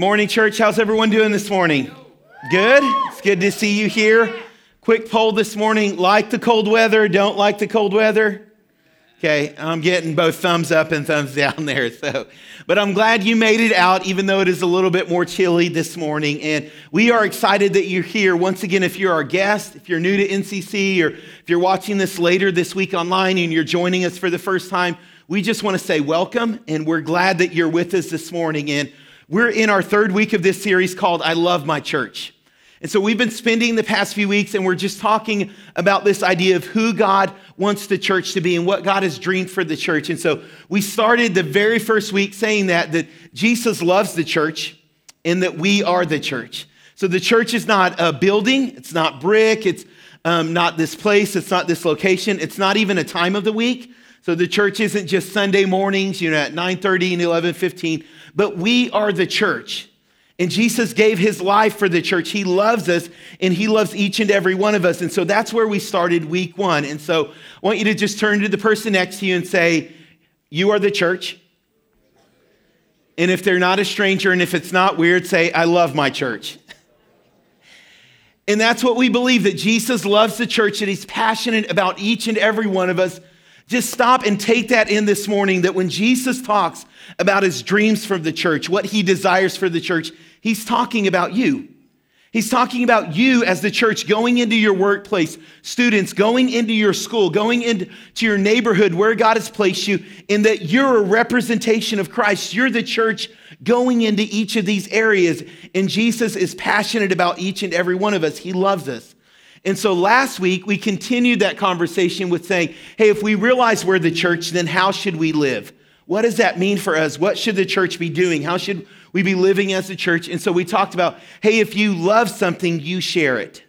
Good morning, church. How's everyone doing this morning? Good? It's good to see you here. Quick poll this morning like the cold weather, don't like the cold weather? Okay, I'm getting both thumbs up and thumbs down there. So, but I'm glad you made it out, even though it is a little bit more chilly this morning. And we are excited that you're here. Once again, if you're our guest, if you're new to NCC, or if you're watching this later this week online and you're joining us for the first time, we just want to say welcome. And we're glad that you're with us this morning. And we're in our third week of this series called I Love My Church. And so we've been spending the past few weeks and we're just talking about this idea of who God wants the church to be and what God has dreamed for the church. And so we started the very first week saying that that Jesus loves the church and that we are the church. So the church is not a building, it's not brick, it's um, not this place, it's not this location, it's not even a time of the week. So the church isn't just Sunday mornings, you know, at 9:30 and 11:15, but we are the church. And Jesus gave his life for the church. He loves us and he loves each and every one of us. And so that's where we started week one. And so I want you to just turn to the person next to you and say, You are the church. And if they're not a stranger and if it's not weird, say, I love my church. And that's what we believe that Jesus loves the church, that he's passionate about each and every one of us. Just stop and take that in this morning that when Jesus talks about his dreams for the church, what he desires for the church, He's talking about you. He's talking about you as the church going into your workplace, students going into your school, going into your neighborhood where God has placed you, in that you're a representation of Christ. You're the church going into each of these areas. And Jesus is passionate about each and every one of us. He loves us. And so last week, we continued that conversation with saying, hey, if we realize we're the church, then how should we live? What does that mean for us? What should the church be doing? How should we be living as a church? And so we talked about hey, if you love something, you share it.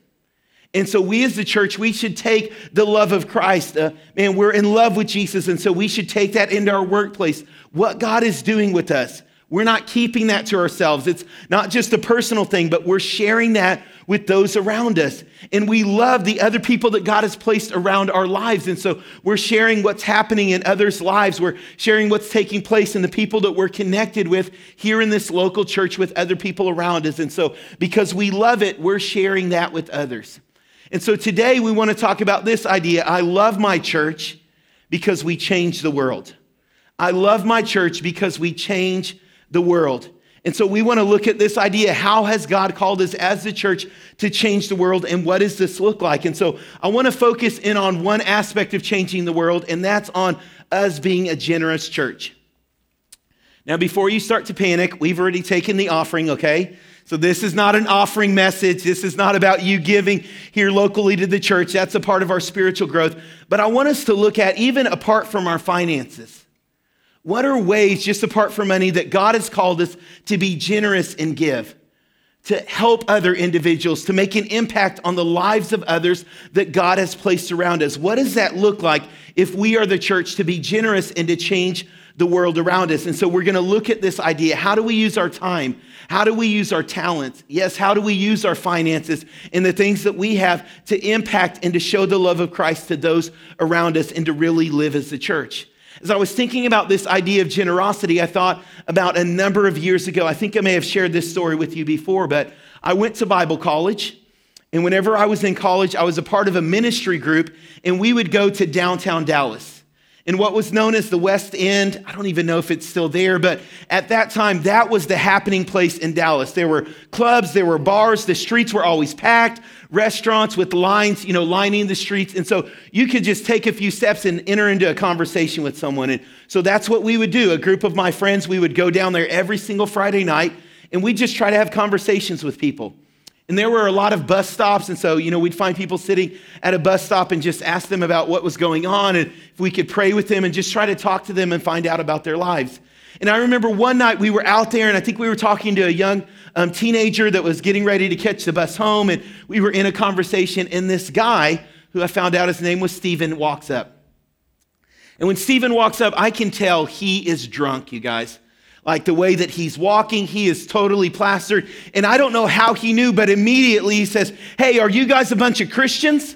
And so we as the church, we should take the love of Christ. Uh, man, we're in love with Jesus. And so we should take that into our workplace. What God is doing with us. We're not keeping that to ourselves. It's not just a personal thing, but we're sharing that with those around us. And we love the other people that God has placed around our lives. And so we're sharing what's happening in others' lives. We're sharing what's taking place in the people that we're connected with here in this local church with other people around us. And so because we love it, we're sharing that with others. And so today we want to talk about this idea I love my church because we change the world. I love my church because we change the world. And so we want to look at this idea how has God called us as the church to change the world and what does this look like? And so I want to focus in on one aspect of changing the world, and that's on us being a generous church. Now, before you start to panic, we've already taken the offering, okay? So this is not an offering message. This is not about you giving here locally to the church. That's a part of our spiritual growth. But I want us to look at, even apart from our finances, what are ways, just apart from money, that God has called us to be generous and give, to help other individuals, to make an impact on the lives of others that God has placed around us? What does that look like if we are the church to be generous and to change the world around us? And so we're going to look at this idea. How do we use our time? How do we use our talents? Yes, how do we use our finances and the things that we have to impact and to show the love of Christ to those around us and to really live as the church? As I was thinking about this idea of generosity, I thought about a number of years ago. I think I may have shared this story with you before, but I went to Bible college. And whenever I was in college, I was a part of a ministry group, and we would go to downtown Dallas in what was known as the West End. I don't even know if it's still there, but at that time, that was the happening place in Dallas. There were clubs, there were bars, the streets were always packed, restaurants with lines, you know, lining the streets. And so you could just take a few steps and enter into a conversation with someone. And so that's what we would do. A group of my friends, we would go down there every single Friday night, and we just try to have conversations with people. And there were a lot of bus stops. And so, you know, we'd find people sitting at a bus stop and just ask them about what was going on and if we could pray with them and just try to talk to them and find out about their lives. And I remember one night we were out there and I think we were talking to a young um, teenager that was getting ready to catch the bus home. And we were in a conversation. And this guy, who I found out his name was Stephen, walks up. And when Stephen walks up, I can tell he is drunk, you guys. Like the way that he's walking, he is totally plastered. And I don't know how he knew, but immediately he says, Hey, are you guys a bunch of Christians?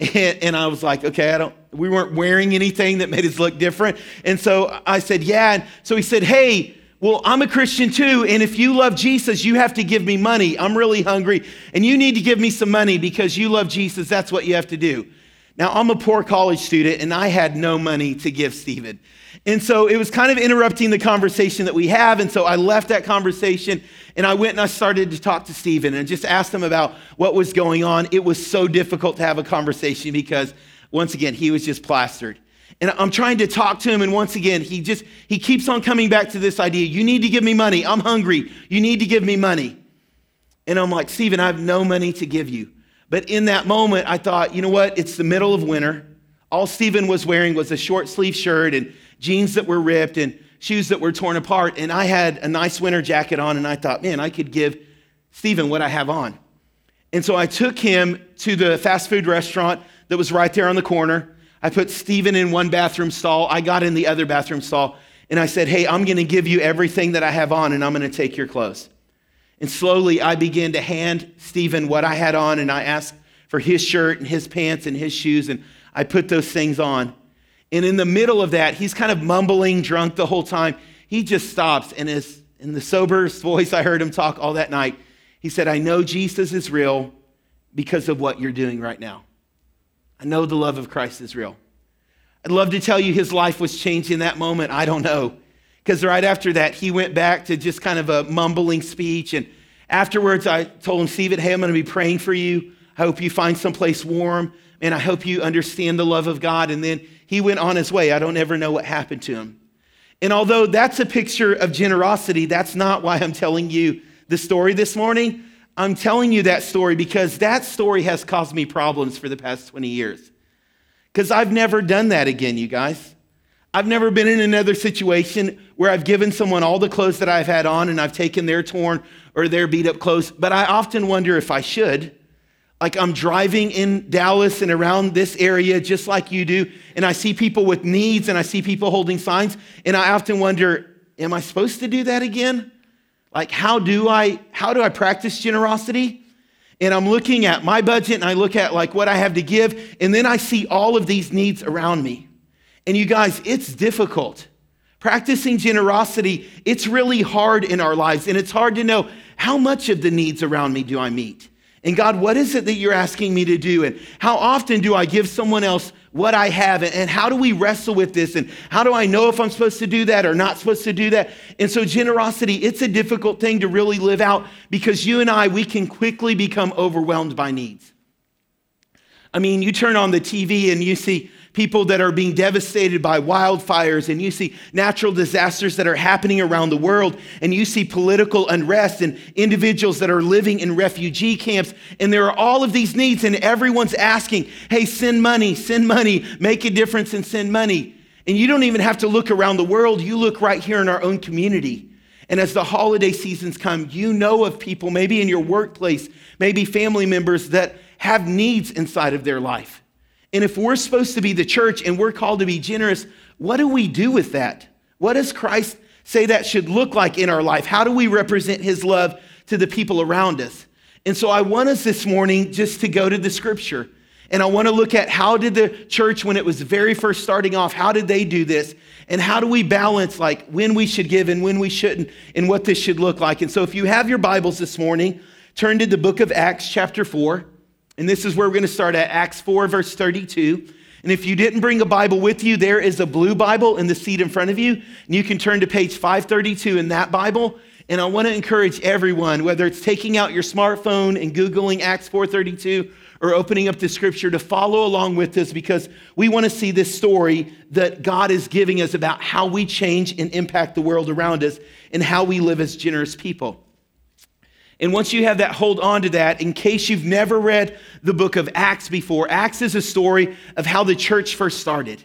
And, and, I was like, okay, I don't, we weren't wearing anything that made us look different. And so I said, yeah. And so he said, hey, well, I'm a Christian too, and if you love Jesus, you have to give me money. I'm really hungry, and you need to give me some money because you love Jesus. That's what you have to do. Now, I'm a poor college student, and I had no money to give Stephen. And so it was kind of interrupting the conversation that we have. And so I left that conversation and I went and I started to talk to Stephen and just asked him about what was going on. It was so difficult to have a conversation because, once again, he was just plastered. And I'm trying to talk to him, and once again, he just he keeps on coming back to this idea. You need to give me money. I'm hungry. You need to give me money. And I'm like, Stephen, I have no money to give you. But in that moment, I thought, you know what? It's the middle of winter. All Stephen was wearing was a short sleeve shirt and jeans that were ripped and shoes that were torn apart. And I had a nice winter jacket on, and I thought, man, I could give Stephen what I have on. And so I took him to the fast food restaurant that was right there on the corner. I put Stephen in one bathroom stall. I got in the other bathroom stall. And I said, Hey, I'm going to give you everything that I have on, and I'm going to take your clothes. And slowly I began to hand Stephen what I had on, and I asked for his shirt and his pants and his shoes, and I put those things on. And in the middle of that, he's kind of mumbling, drunk the whole time. He just stops, and is in the soberest voice I heard him talk all that night, he said, I know Jesus is real because of what you're doing right now. I know the love of Christ is real. I'd love to tell you his life was changed in that moment. I don't know. Because right after that, he went back to just kind of a mumbling speech. And afterwards, I told him, Stephen, hey, I'm going to be praying for you. I hope you find someplace warm. And I hope you understand the love of God. And then he went on his way. I don't ever know what happened to him. And although that's a picture of generosity, that's not why I'm telling you the story this morning. I'm telling you that story because that story has caused me problems for the past 20 years. Because I've never done that again, you guys. I've never been in another situation where I've given someone all the clothes that I've had on and I've taken their torn or their beat up clothes, but I often wonder if I should. Like I'm driving in Dallas and around this area just like you do, and I see people with needs and I see people holding signs, and I often wonder, am I supposed to do that again? Like, how do I how do I practice generosity? And I'm looking at my budget and I look at like what I have to give, and then I see all of these needs around me. And you guys, it's difficult. Practicing generosity, it's really hard in our lives, and it's hard to know how much of the needs around me do I meet. And God, what is it that you're asking me to do? And how often do I give someone else what I have? And how do we wrestle with this? And how do I know if I'm supposed to do that or not supposed to do that? And so, generosity, it's a difficult thing to really live out because you and I, we can quickly become overwhelmed by needs. I mean, you turn on the TV and you see people that are being devastated by wildfires, and you see natural disasters that are happening around the world, and you see political unrest and individuals that are living in refugee camps, and there are all of these needs, and everyone's asking, hey, send money, send money, make a difference and send money. And you don't even have to look around the world, you look right here in our own community. And as the holiday seasons come, you know of people, maybe in your workplace, maybe family members that have needs inside of their life. And if we're supposed to be the church and we're called to be generous, what do we do with that? What does Christ say that should look like in our life? How do we represent his love to the people around us? And so I want us this morning just to go to the scripture. And I want to look at how did the church, when it was very first starting off, how did they do this? And how do we balance like when we should give and when we shouldn't and what this should look like? And so if you have your Bibles this morning, turn to the book of Acts, chapter 4. And this is where we're going to start at Acts 4, verse 32. And if you didn't bring a Bible with you, there is a blue Bible in the seat in front of you. And you can turn to page 532 in that Bible. And I want to encourage everyone, whether it's taking out your smartphone and Googling Acts 432 or opening up the scripture to follow along with us because we want to see this story that God is giving us about how we change and impact the world around us and how we live as generous people. And once you have that, hold on to that. In case you've never read the book of Acts before, Acts is a story of how the church first started.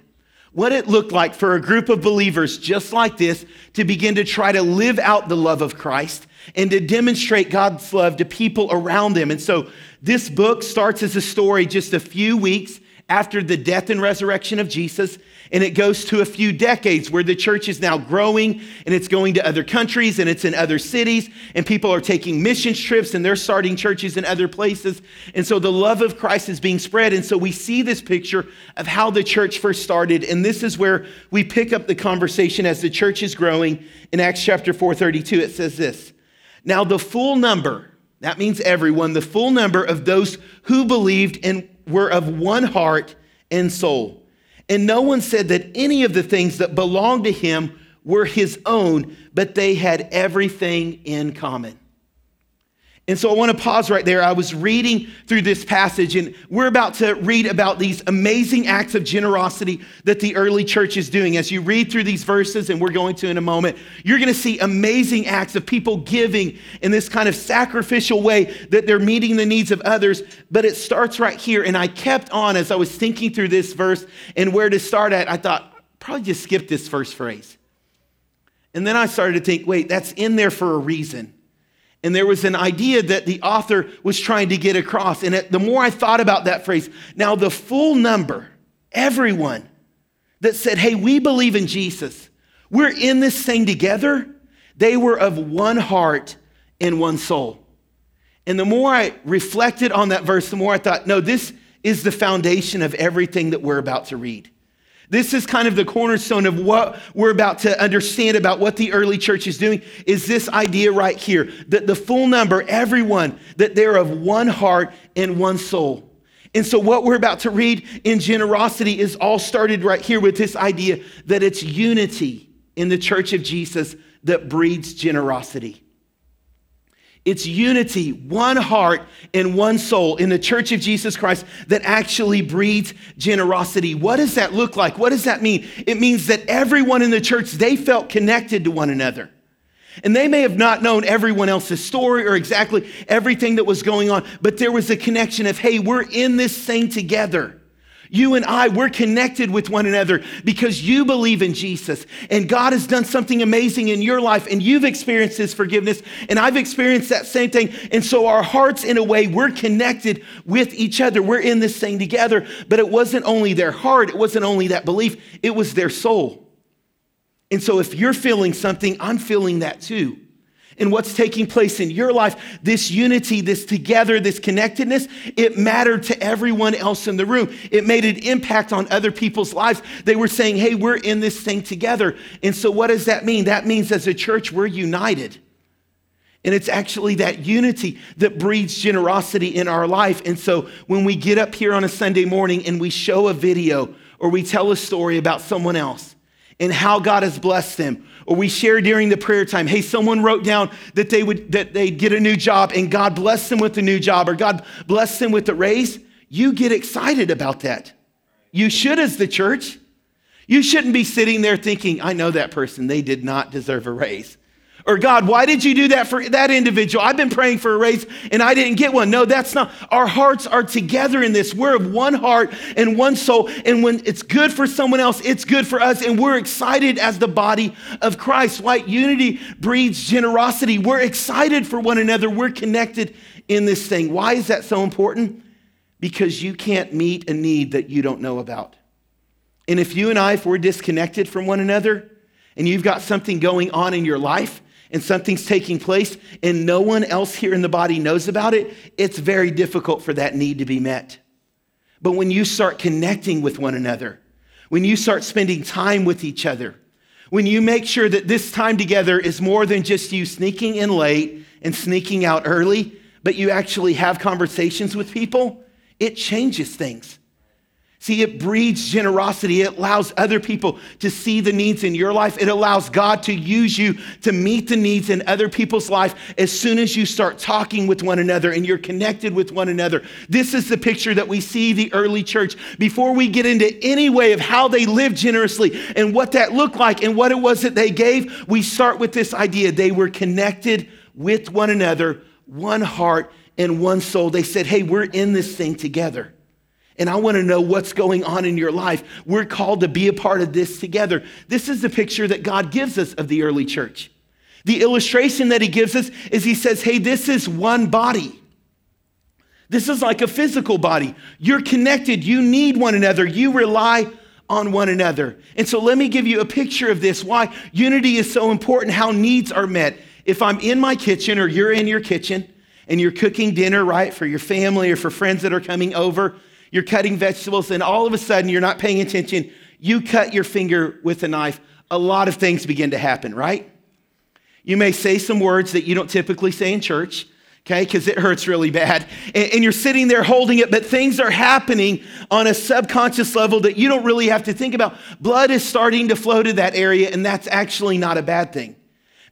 What it looked like for a group of believers just like this to begin to try to live out the love of Christ and to demonstrate God's love to people around them. And so this book starts as a story just a few weeks after the death and resurrection of Jesus. And it goes to a few decades where the church is now growing and it's going to other countries and it's in other cities and people are taking mission trips and they're starting churches in other places. And so the love of Christ is being spread. And so we see this picture of how the church first started. And this is where we pick up the conversation as the church is growing. In Acts chapter 4:32, it says this. Now the full number, that means everyone, the full number of those who believed and were of one heart and soul. And no one said that any of the things that belonged to him were his own, but they had everything in common. And so I want to pause right there. I was reading through this passage, and we're about to read about these amazing acts of generosity that the early church is doing. As you read through these verses, and we're going to in a moment, you're going to see amazing acts of people giving in this kind of sacrificial way that they're meeting the needs of others. But it starts right here. And I kept on as I was thinking through this verse and where to start at. I thought, probably just skip this first phrase. And then I started to think, wait, that's in there for a reason. And there was an idea that the author was trying to get across. And it, the more I thought about that phrase, now the full number, everyone that said, hey, we believe in Jesus, we're in this thing together, they were of one heart and one soul. And the more I reflected on that verse, the more I thought, no, this is the foundation of everything that we're about to read. This is kind of the cornerstone of what we're about to understand about what the early church is doing is this idea right here that the full number, everyone, that they're of one heart and one soul. And so, what we're about to read in generosity is all started right here with this idea that it's unity in the church of Jesus that breeds generosity. It's unity, one heart and one soul in the church of Jesus Christ that actually breeds generosity. What does that look like? What does that mean? It means that everyone in the church, they felt connected to one another. And they may have not known everyone else's story or exactly everything that was going on, but there was a connection of, hey, we're in this thing together. You and I, we're connected with one another because you believe in Jesus and God has done something amazing in your life and you've experienced His forgiveness and I've experienced that same thing. And so our hearts, in a way, we're connected with each other. We're in this thing together. But it wasn't only their heart, it wasn't only that belief, it was their soul. And so if you're feeling something, I'm feeling that too and what's taking place in your life, this unity, this together, this connectedness, it mattered to everyone else in the room. It made an impact on other people's lives. They were saying, hey, we're in this thing together. And so, what does that mean? That means as a church, we're united. And it's actually that unity that breeds generosity in our life. And so, when we get up here on a Sunday morning and we show a video or we tell a story about someone else and how God has blessed them, or we share during the prayer time hey someone wrote down that they would that they'd get a new job and god bless them with a new job or god bless them with a raise you get excited about that. You should as the church. You shouldn't be sitting there thinking i know that person they did not deserve a raise or God, why did you do that for that individual? I've been praying for a raise and I didn't get one. No, that's not. Our hearts are together in this. We're of one heart and one soul. And when it's good for someone else, it's good for us. And we're excited as the body of Christ. White unity breeds generosity. We're excited for one another. We're connected in this thing. Why is that so important? Because you can't meet a need that you don't know about. And if you and I, if we're disconnected from one another, and you've got something going on in your life and something's taking place and no one else here in the body knows about it, it's very difficult for that need to be met. But when you start connecting with one another, when you start spending time with each other, when you make sure that this time together is more than just you sneaking in late and sneaking out early, but you actually have conversations with people, it changes things. See, it breeds generosity. It allows other people to see the needs in your life. It allows God to use you to meet the needs in other people's life as soon as you start talking with one another and you're connected with one another. This is the picture that we see the early church. Before we get into any way of how they lived generously and what that looked like and what it was that they gave, we start with this idea they were connected with one another, one heart and one soul. They said, hey, we're in this thing together and I want to know what's going on in your life. We're called to be a part of this together. This is the picture that God gives us of the early church. The illustration that he gives us is he says, hey, this is one body. This is like a physical body. You're connected. You need one another. You rely on one another. And so let me give you a picture of this why unity is so important, how needs are met. If I'm in my kitchen or you're in your kitchen and you're cooking dinner, right, for your family or for friends that are coming over, you're cutting vegetables, and all of a sudden you're not paying attention, you cut your finger with a knife, a lot of things begin to happen, right? You may say some words that you don't typically say in church okay, because it hurts really bad. And, and, you're sitting there holding it, but things are happening on a subconscious level that you don't really have to think about. Blood is starting to flow to that area, and that's actually not a bad thing.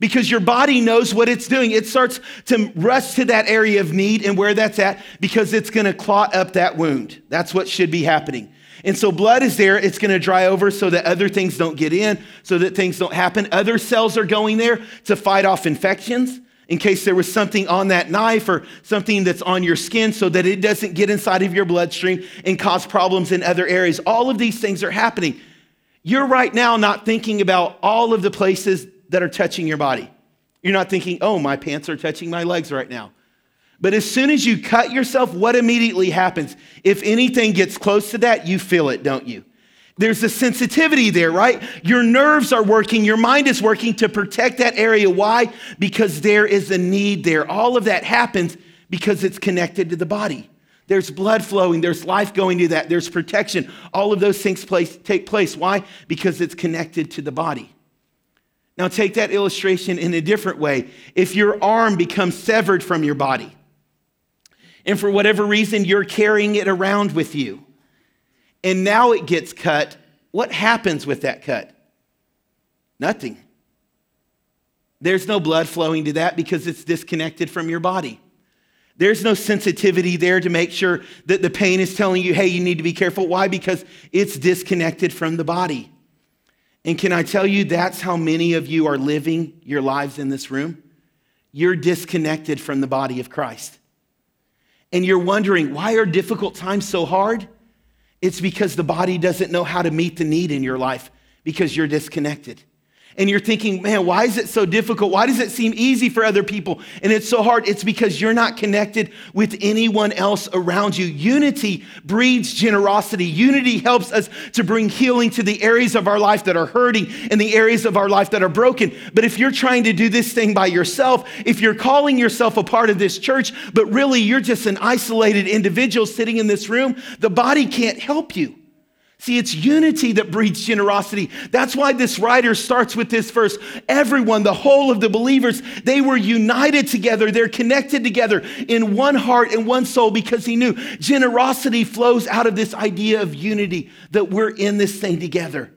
Because your body knows what it's doing. It starts to rush to that area of need and where that's at because it's gonna clot up that wound. That's what should be happening. And so blood is there, it's gonna dry over so that other things don't get in, so that things don't happen. Other cells are going there to fight off infections in case there was something on that knife or something that's on your skin so that it doesn't get inside of your bloodstream and cause problems in other areas. All of these things are happening. You're right now not thinking about all of the places that are touching your body. You're not thinking, oh, my pants are touching my legs right now. But as soon as you cut yourself, what immediately happens? If anything gets close to that, you feel it, don't you? There's a sensitivity there, right? Your nerves are working, your mind is working to protect that area. Why? Because there is a need there. All of that happens because it's connected to the body. There's blood flowing, there's life going to that, there's protection. All of those things place, take place. Why? Because it's connected to the body. Now, take that illustration in a different way. If your arm becomes severed from your body, and for whatever reason you're carrying it around with you, and now it gets cut, what happens with that cut? Nothing. There's no blood flowing to that because it's disconnected from your body. There's no sensitivity there to make sure that the pain is telling you, hey, you need to be careful. Why? Because it's disconnected from the body. And can I tell you, that's how many of you are living your lives in this room? You're disconnected from the body of Christ. And you're wondering, why are difficult times so hard? It's because the body doesn't know how to meet the need in your life because you're disconnected and you're thinking, man, why is it so difficult? Why does it seem easy for other people and it's so hard? It's because you're not connected with anyone else around you. Unity breeds generosity. Unity helps us to bring healing to the areas of our life that are hurting and the areas of our life that are broken. But if you're trying to do this thing by yourself, if you're calling yourself a part of this church, but really you're just an isolated individual sitting in this room, the body can't help you. See, it's unity that breeds generosity. That's why this writer starts with this verse. Everyone, the whole of the believers, they were united together. They're connected together in one heart and one soul because he knew generosity flows out of this idea of unity that we're in this thing together.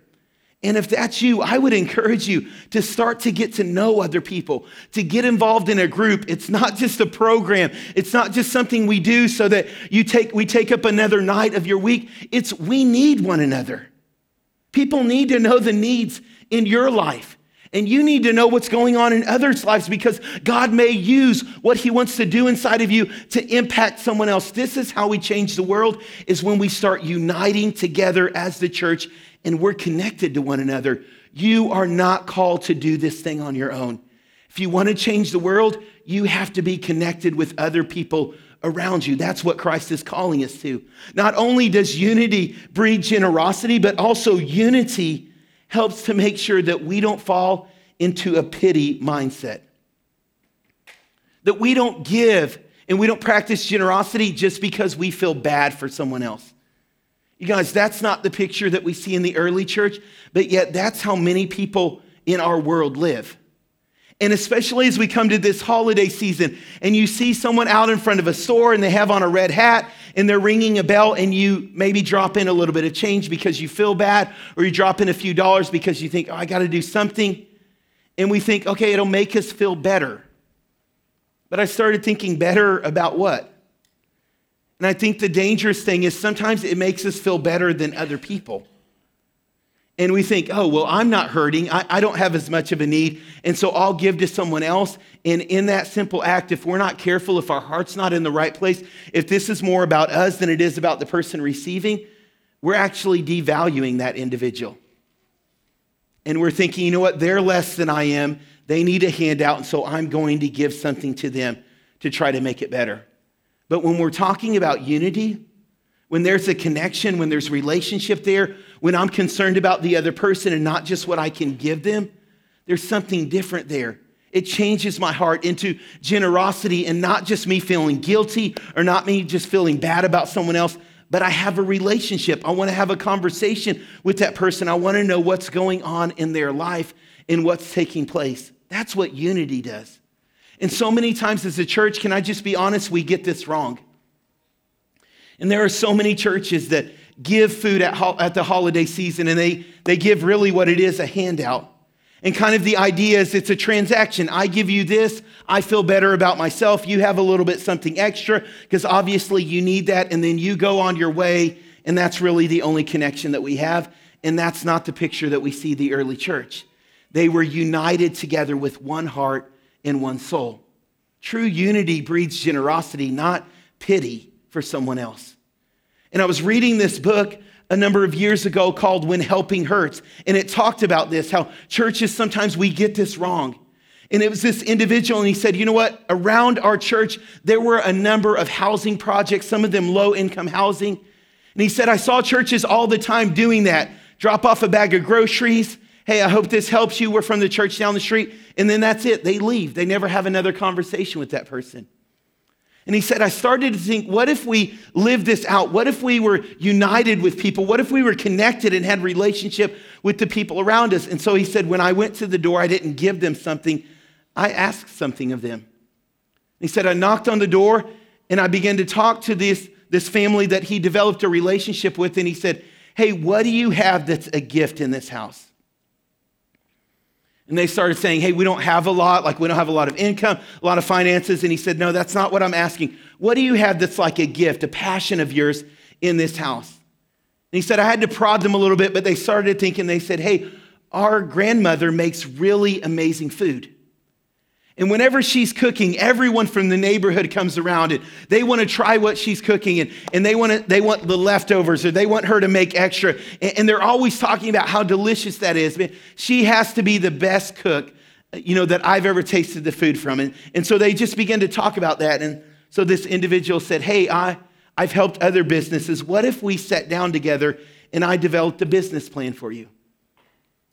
And if that's you, I would encourage you to start to get to know other people, to get involved in a group. It's not just a program. It's not just something we do so that you take, we take up another night of your week. It's we need one another. People need to know the needs in your life. And you need to know what's going on in others' lives because God may use what he wants to do inside of you to impact someone else. This is how we change the world is when we start uniting together as the church and we're connected to one another. You are not called to do this thing on your own. If you want to change the world, you have to be connected with other people around you. That's what Christ is calling us to. Not only does unity breed generosity, but also unity helps to make sure that we don't fall into a pity mindset. That we don't give and we don't practice generosity just because we feel bad for someone else. You guys, that's not the picture that we see in the early church, but yet that's how many people in our world live. And especially as we come to this holiday season and you see someone out in front of a store and they have on a red hat and they're ringing a bell and you maybe drop in a little bit of change because you feel bad or you drop in a few dollars because you think, oh, I got to do something. And we think, okay, it'll make us feel better. But I started thinking better about what? And I think the dangerous thing is sometimes it makes us feel better than other people. And we think, oh, well, I'm not hurting. I, I, don't have as much of a need. And so I'll give to someone else. And in that simple act, if we're not careful, if our heart's not in the right place, if this is more about us than it is about the person receiving, we're actually devaluing that individual. And we're thinking, you know what? They're less than I am. They need a handout. And so I'm going to give something to them to try to make it better. But when we're talking about unity, when there's a connection, when there's relationship there, when I'm concerned about the other person and not just what I can give them, there's something different there. It changes my heart into generosity and not just me feeling guilty or not me just feeling bad about someone else, but I have a relationship. I want to have a conversation with that person. I want to know what's going on in their life and what's taking place. That's what unity does. And so many times as a church, can I just be honest, we get this wrong. And there are so many churches that give food at, ho- at the holiday season and they, they give really what it is a handout. And kind of the idea is it's a transaction. I give you this, I feel better about myself. You have a little bit something extra because obviously you need that. And then you go on your way. And that's really the only connection that we have. And that's not the picture that we see the early church. They were united together with one heart and one soul. True unity breeds generosity, not pity for someone else. And I was reading this book a number of years ago called When Helping Hurts. And it talked about this how churches sometimes we get this wrong. And it was this individual, and he said, You know what? Around our church, there were a number of housing projects, some of them low income housing. And he said, I saw churches all the time doing that drop off a bag of groceries. Hey, I hope this helps you. We're from the church down the street. And then that's it. They leave. They never have another conversation with that person. And he said, I started to think, what if we lived this out? What if we were united with people? What if we were connected and had relationship with the people around us? And so he said, when I went to the door, I didn't give them something. I asked something of them. He said, I knocked on the door and I began to talk to this, this family that he developed a relationship with. And he said, Hey, what do you have that's a gift in this house? And they started saying, Hey, we don't have a lot, like we don't have a lot of income, a lot of finances. And he said, No, that's not what I'm asking. What do you have that's like a gift, a passion of yours in this house? And he said, I had to prod them a little bit, but they started thinking, they said, Hey, our grandmother makes really amazing food. And whenever she's cooking, everyone from the neighborhood comes around and they want to try what she's cooking and, and they, want to, they want the leftovers or they want her to make extra. And, and they're always talking about how delicious that is. I mean, she has to be the best cook, you know, that I've ever tasted the food from. And, and so they just began to talk about that. And so this individual said, Hey, I, I've helped other businesses. What if we sat down together and I developed a business plan for you?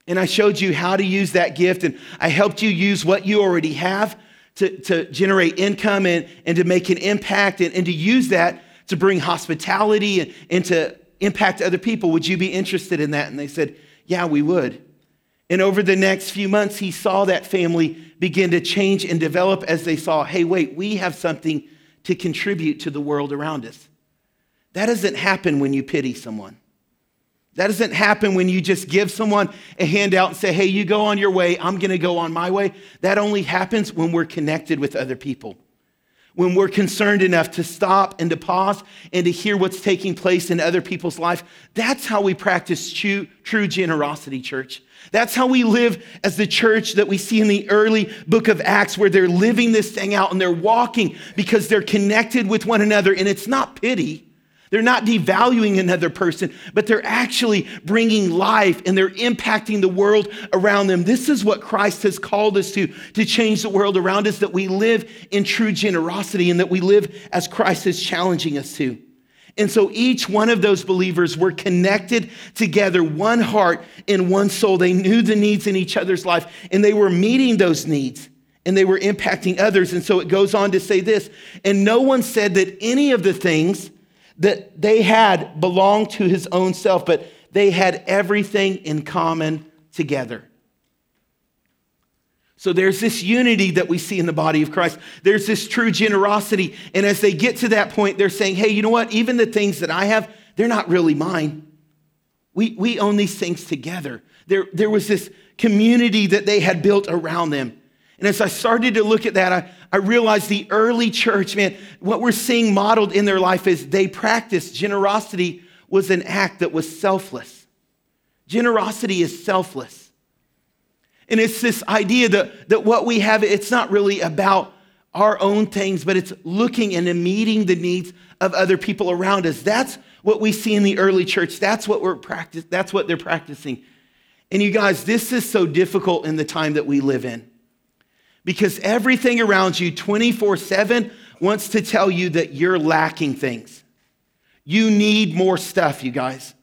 And I showed you how to use that gift, and I helped you use what you already have to, to generate income and, and to make an impact and, and to use that to bring hospitality and, and to impact other people. Would you be interested in that? And they said, Yeah, we would. And over the next few months, he saw that family begin to change and develop as they saw, hey, wait, we have something to contribute to the world around us. That doesn't happen when you pity someone. That doesn't happen when you just give someone a handout and say, hey, you go on your way, I'm gonna go on my way. That only happens when we're connected with other people. When we're concerned enough to stop and to pause and to hear what's taking place in other people's life. That's how we practice true, true generosity, church. That's how we live as the church that we see in the early book of Acts, where they're living this thing out and they're walking because they're connected with one another. And it's not pity, they're not devaluing another person, but they're actually bringing life and they're impacting the world around them. This is what Christ has called us to, to change the world around us, that we live in true generosity and that we live as Christ is challenging us to. And so each one of those believers were connected together, one heart and one soul. They knew the needs in each other's life and they were meeting those needs and they were impacting others. And so it goes on to say this and no one said that any of the things that they had belonged to his own self, but they had everything in common together. So there's this unity that we see in the body of Christ. There's this true generosity. And as they get to that point, they're saying, hey, you know what? Even the things that I have, they're not really mine. We, we own these things together. There, there was this community that they had built around them. And as I started to look at that, I, I realized the early church, man, what we're seeing modeled in their life is they practiced generosity was an act that was selfless. Generosity is selfless. And it's this idea that, that what we have, it's not really about our own things, but it's looking and meeting the needs of other people around us. That's what we see in the early church. That's what we're practice, that's what they're practicing. And you guys, this is so difficult in the time that we live in because everything around you 24 7 wants to tell you that you're lacking things. You need more stuff, you guys.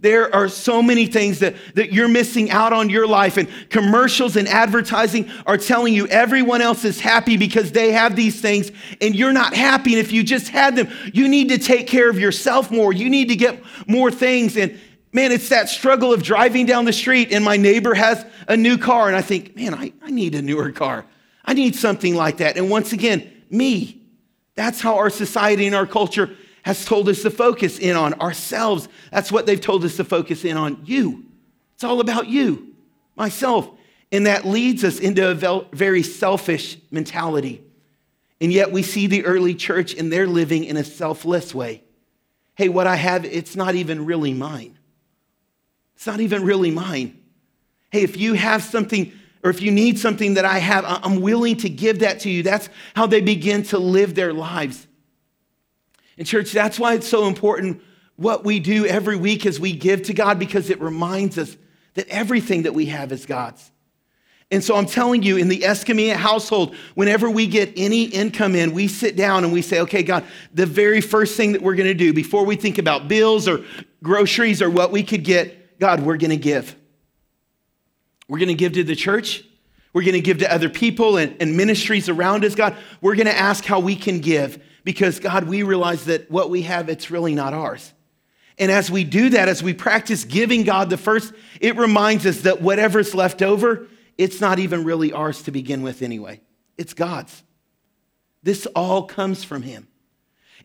There are so many things that, that you're missing out on your life, and commercials and advertising are telling you everyone else is happy because they have these things, and you're not happy. And if you just had them, you need to take care of yourself more. You need to get more things. And man, it's that struggle of driving down the street, and my neighbor has a new car, and I think, man, I, I need a newer car. I need something like that. And once again, me. That's how our society and our culture has told us to focus in on ourselves. That's what they've told us to focus in on you. It's all about you, myself. And that leads us into a very selfish mentality. And yet we see the early church and they're living in a selfless way. Hey, what I have, it's not even really mine. It's not even really mine. Hey, if you have something or if you need something that I have, I'm willing to give that to you. That's how they begin to live their lives. And, church, that's why it's so important what we do every week as we give to God because it reminds us that everything that we have is God's. And so I'm telling you, in the Escamilla household, whenever we get any income in, we sit down and we say, okay, God, the very first thing that we're going to do before we think about bills or groceries or what we could get, God, we're going to give. We're going to give to the church. We're going to give to other people and, and ministries around us, God. We're going to ask how we can give because, God, we realize that what we have, it's really not ours. And as we do that, as we practice giving God the first, it reminds us that whatever's left over, it's not even really ours to begin with anyway. It's God's. This all comes from Him.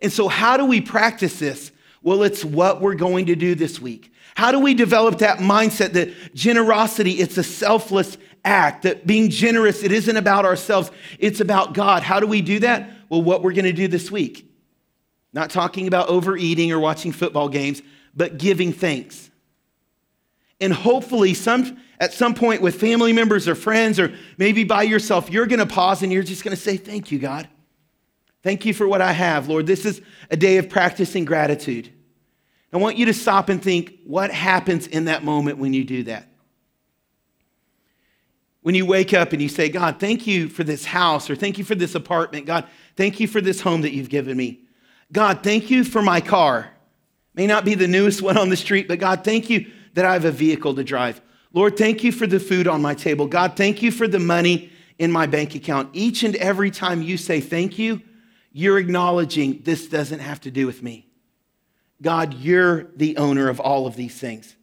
And so, how do we practice this? Well, it's what we're going to do this week. How do we develop that mindset that generosity, it's a selfless act, that being generous, it isn't about ourselves, it's about God. How do we do that? Well, what we're going to do this week. Not talking about overeating or watching football games, but giving thanks. And hopefully, some, at some point with family members or friends, or maybe by yourself, you're going to pause and you're just going to say, Thank you, God. Thank you for what I have, Lord. This is a day of practicing gratitude. I want you to stop and think what happens in that moment when you do that. When you wake up and you say, God, thank you for this house, or thank you for this apartment. God, thank you for this home that you've given me. God, thank you for my car. May not be the newest one on the street, but God, thank you that I have a vehicle to drive. Lord, thank you for the food on my table. God, thank you for the money in my bank account. Each and every time you say thank you, you're acknowledging this doesn't have to do with me. God, you're the owner of all of these things.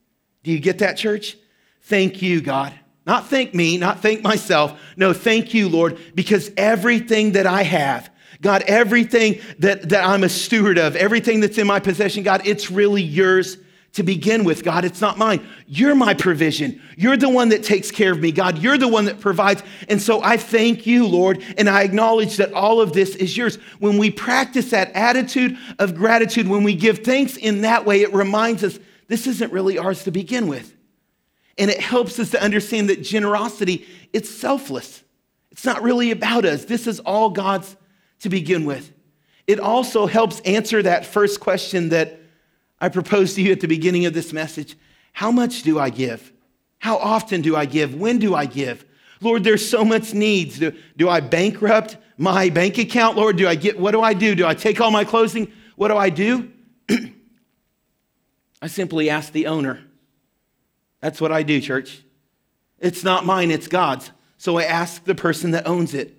Do you get that, church? Thank you, God. Not thank me, not thank myself. No, thank you, Lord, because everything that I have, God, everything that, that I'm a steward of, everything that's in my possession, God, it's really yours to begin with, God. It's not mine. You're my provision. You're the one that takes care of me, God. You're the one that provides. And so I thank you, Lord, and I acknowledge that all of this is yours. When we practice that attitude of gratitude, when we give thanks in that way, it reminds us this isn't really ours to begin with. And it helps us to understand that generosity, it's selfless. It's not really about us. This is all God's to begin with. It also helps answer that first question that I proposed to you at the beginning of this message. How much do I give? How often do I give? When do I give? Lord, there's so much needs. Do, do I bankrupt my bank account? Lord, do I get, what do I do? Do I take all my closing? What do I do? I simply ask the owner, that's what I do, church. It's not mine, it's God's. So I ask the person that owns it,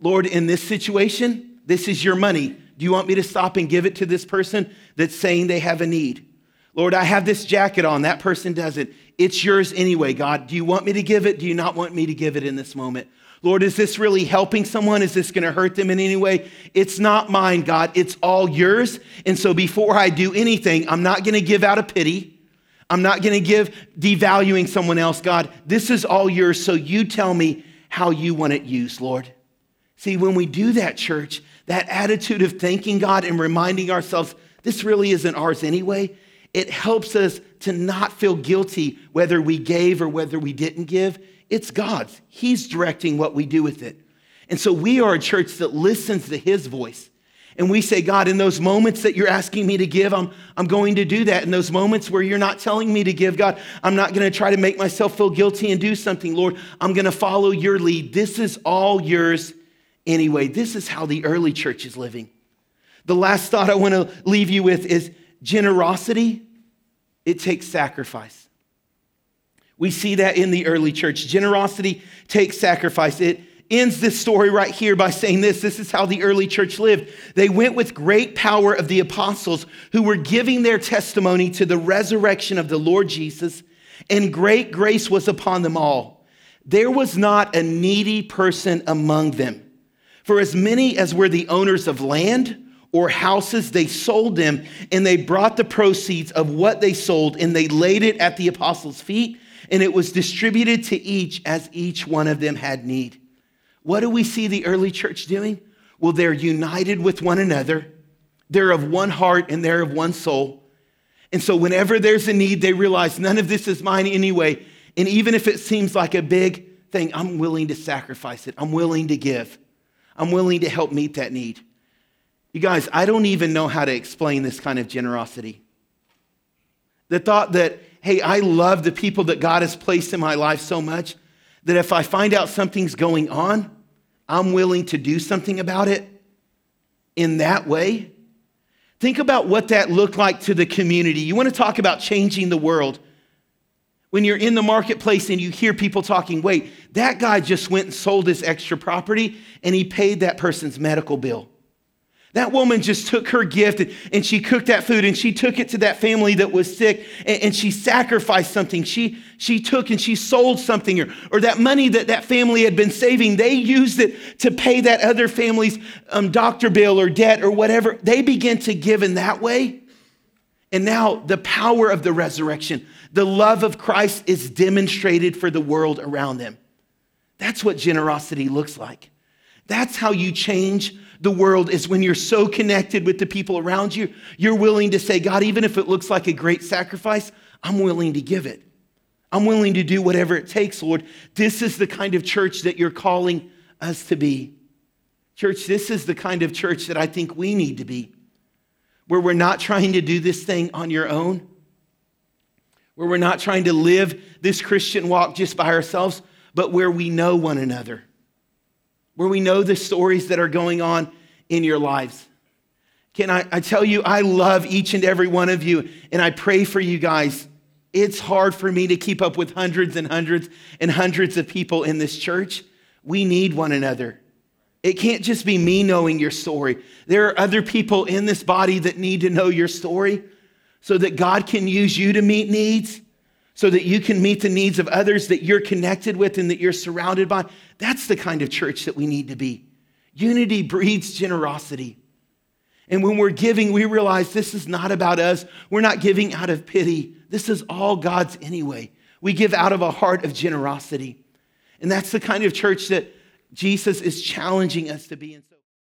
Lord, in this situation, this is your money. Do you want me to stop and give it to this person that's saying they have a need? Lord, I have this jacket on. That person doesn't. It's yours anyway, God. Do you want me to give it? Do you not want me to give it in this moment? Lord, is this really helping someone? Is this going to hurt them in any way? It's not mine, God. It's all yours. And so before I do anything, I'm not going to give out of pity. I'm not going to give devaluing someone else. God, this is all yours, so you tell me how you want it used, Lord. See, when we do that, church, that attitude of thanking God and reminding ourselves this really isn't ours anyway, it helps us to not feel guilty whether we gave or whether we didn't give. It's God's. He's directing what we do with it. And so we are a church that listens to His voice. And we say, God, in those moments that you're asking me to give, I'm, I'm going to do that. In those moments where you're not telling me to give, God, I'm not going to try to make myself feel guilty and do something. Lord, I'm going to follow your lead. This is all yours anyway. This is how the early church is living. The last thought I want to leave you with is generosity, it takes sacrifice. We see that in the early church. Generosity takes sacrifice. It ends this story right here by saying this this is how the early church lived. They went with great power of the apostles who were giving their testimony to the resurrection of the Lord Jesus, and great grace was upon them all. There was not a needy person among them. For as many as were the owners of land or houses, they sold them, and they brought the proceeds of what they sold, and they laid it at the apostles' feet, and it was distributed to each as each one of them had need. What do we see the early church doing? Well, they're united with one another. They're of one heart and they're of one soul. And so, whenever there's a need, they realize none of this is mine anyway. And even if it seems like a big thing, I'm willing to sacrifice it. I'm willing to give. I'm willing to help meet that need. You guys, I don't even know how to explain this kind of generosity. The thought that, hey, I love the people that God has placed in my life so much that if I find out something's going on, I'm willing to do something about it in that way. Think about what that looked like to the community. You want to talk about changing the world. When you're in the marketplace and you hear people talking, wait, that guy just went and sold his extra property and he paid that person's medical bill. That woman just took her gift and she cooked that food and she took it to that family that was sick and, she sacrificed something. She, she took and she sold something or, or that money that that family had been saving, they used it to pay that other family's um, doctor bill or debt or whatever. They began to give in that way. And now the power of the resurrection, the love of Christ is demonstrated for the world around them. That's what generosity looks like. That's how you change the world is when you're so connected with the people around you, you're willing to say, God, even if it looks like a great sacrifice, I'm willing to give it. I'm willing to do whatever it takes, Lord. This is the kind of church that you're calling us to be. Church, this is the kind of church that I think we need to be, where we're not trying to do this thing on your own, where we're not trying to live this Christian walk just by ourselves, but where we know one another where we know the stories that are going on in your lives. Can I, I tell you, I love each and every one of you, and I pray for you guys. It's hard for me to keep up with hundreds and hundreds and hundreds of people in this church. We need one another. It can't just be me knowing your story. There are other people in this body that need to know your story so that God can use you to meet needs so that you can meet the needs of others that you're connected with and that you're surrounded by. That's the kind of church that we need to be. Unity breeds generosity. And when we're giving, we realize this is not about us. We're not giving out of pity. This is all God's anyway. We give out of a heart of generosity. And that's the kind of church that Jesus is challenging us to be in.